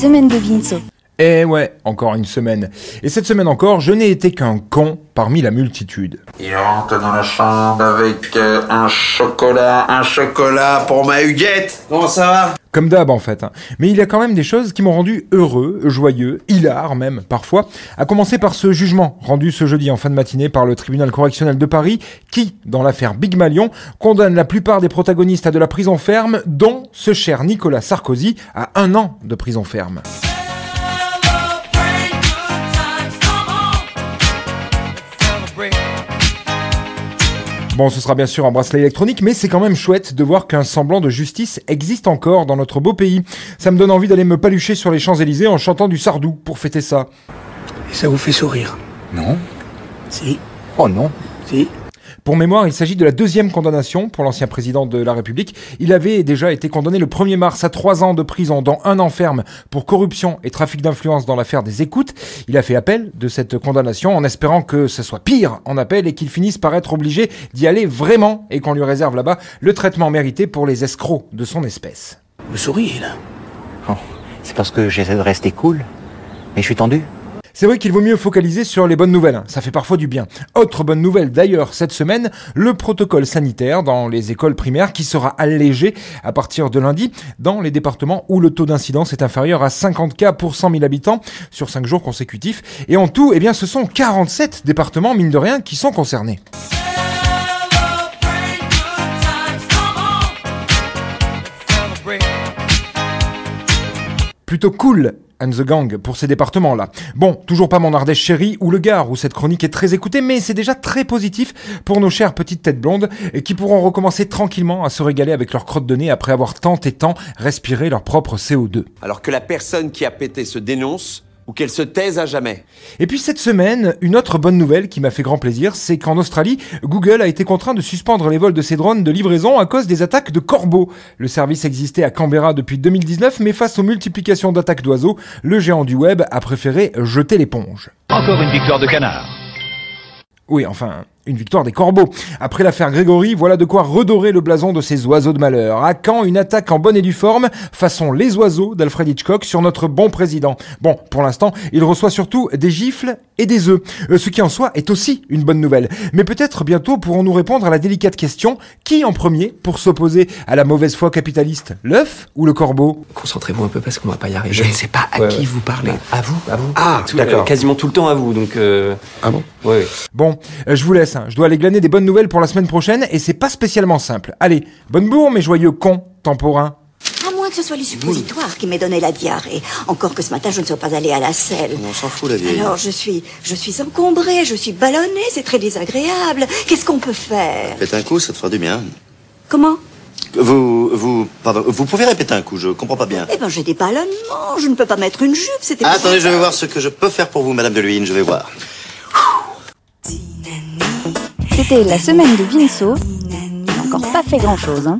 semaine de Vinceau. Eh ouais, encore une semaine. Et cette semaine encore, je n'ai été qu'un con parmi la multitude. Il rentre dans la chambre avec euh, un chocolat, un chocolat pour ma Huguette. Comment ça va? Comme d'hab en fait. hein. Mais il y a quand même des choses qui m'ont rendu heureux, joyeux, hilar même parfois. À commencer par ce jugement rendu ce jeudi en fin de matinée par le tribunal correctionnel de Paris qui, dans l'affaire Big Malion, condamne la plupart des protagonistes à de la prison ferme, dont ce cher Nicolas Sarkozy à un an de prison ferme. Bon, ce sera bien sûr un bracelet électronique, mais c'est quand même chouette de voir qu'un semblant de justice existe encore dans notre beau pays. Ça me donne envie d'aller me palucher sur les Champs-Élysées en chantant du sardou pour fêter ça. Et ça vous fait sourire? Non. Si, Oh non. si. Pour mémoire, il s'agit de la deuxième condamnation pour l'ancien président de la République. Il avait déjà été condamné le 1er mars à trois ans de prison, dont un an ferme pour corruption et trafic d'influence dans l'affaire des écoutes. Il a fait appel de cette condamnation en espérant que ce soit pire en appel et qu'il finisse par être obligé d'y aller vraiment et qu'on lui réserve là-bas le traitement mérité pour les escrocs de son espèce. Vous souriez là. Oh, c'est parce que j'essaie de rester cool. Mais je suis tendu. C'est vrai qu'il vaut mieux focaliser sur les bonnes nouvelles, ça fait parfois du bien. Autre bonne nouvelle d'ailleurs cette semaine, le protocole sanitaire dans les écoles primaires qui sera allégé à partir de lundi dans les départements où le taux d'incidence est inférieur à 50 cas pour 100 000 habitants sur 5 jours consécutifs. Et en tout, eh bien, ce sont 47 départements, mine de rien, qui sont concernés. Plutôt cool and the Gang pour ces départements-là. Bon, toujours pas mon Ardèche chérie ou le Gard où cette chronique est très écoutée, mais c'est déjà très positif pour nos chères petites têtes blondes qui pourront recommencer tranquillement à se régaler avec leur crotte de nez après avoir tant et tant respiré leur propre CO2. Alors que la personne qui a pété se dénonce ou qu'elle se taise à jamais. Et puis cette semaine, une autre bonne nouvelle qui m'a fait grand plaisir, c'est qu'en Australie, Google a été contraint de suspendre les vols de ses drones de livraison à cause des attaques de corbeaux. Le service existait à Canberra depuis 2019, mais face aux multiplications d'attaques d'oiseaux, le géant du web a préféré jeter l'éponge. Encore une victoire de canard. Oui, enfin, une victoire des corbeaux. Après l'affaire Grégory, voilà de quoi redorer le blason de ces oiseaux de malheur. À quand une attaque en bonne et due forme, façon les oiseaux d'Alfred Hitchcock sur notre bon président Bon, pour l'instant, il reçoit surtout des gifles et des œufs, Euh, ce qui en soi est aussi une bonne nouvelle. Mais peut-être bientôt pourrons-nous répondre à la délicate question, qui en premier pour s'opposer à la mauvaise foi capitaliste L'œuf ou le corbeau? Concentrez-vous un peu parce qu'on va pas y arriver. Je ne sais pas à Ouais, qui ouais. vous parlez. À vous, à vous. Ah, Tout- d'accord. euh, quasiment tout le temps à vous, donc. Euh... Ah bon? Ouais. Bon, euh, je vous laisse, hein. je dois aller glaner des bonnes nouvelles pour la semaine prochaine, et c'est pas spécialement simple. Allez, bonne bourre mes joyeux cons temporins. À moins que ce soit les suppositoires qui m'aient donné la diarrhée. Encore que ce matin, je ne sois pas allée à la selle. On s'en fout, la vieille. Alors, je suis, je suis encombrée, je suis ballonnée, c'est très désagréable. Qu'est-ce qu'on peut faire? Faites un coup, ça te fera du bien. Comment? Vous, vous, pardon, vous pouvez répéter un coup, je comprends pas bien. Eh ben, j'ai des ballonnements, je ne peux pas mettre une jupe, c'était... Ah, attendez, je vais voir ce que je peux faire pour vous, Madame de Luynes, je vais voir. C'était la semaine de Vinceau. Il n'a encore pas fait grand-chose. Hein.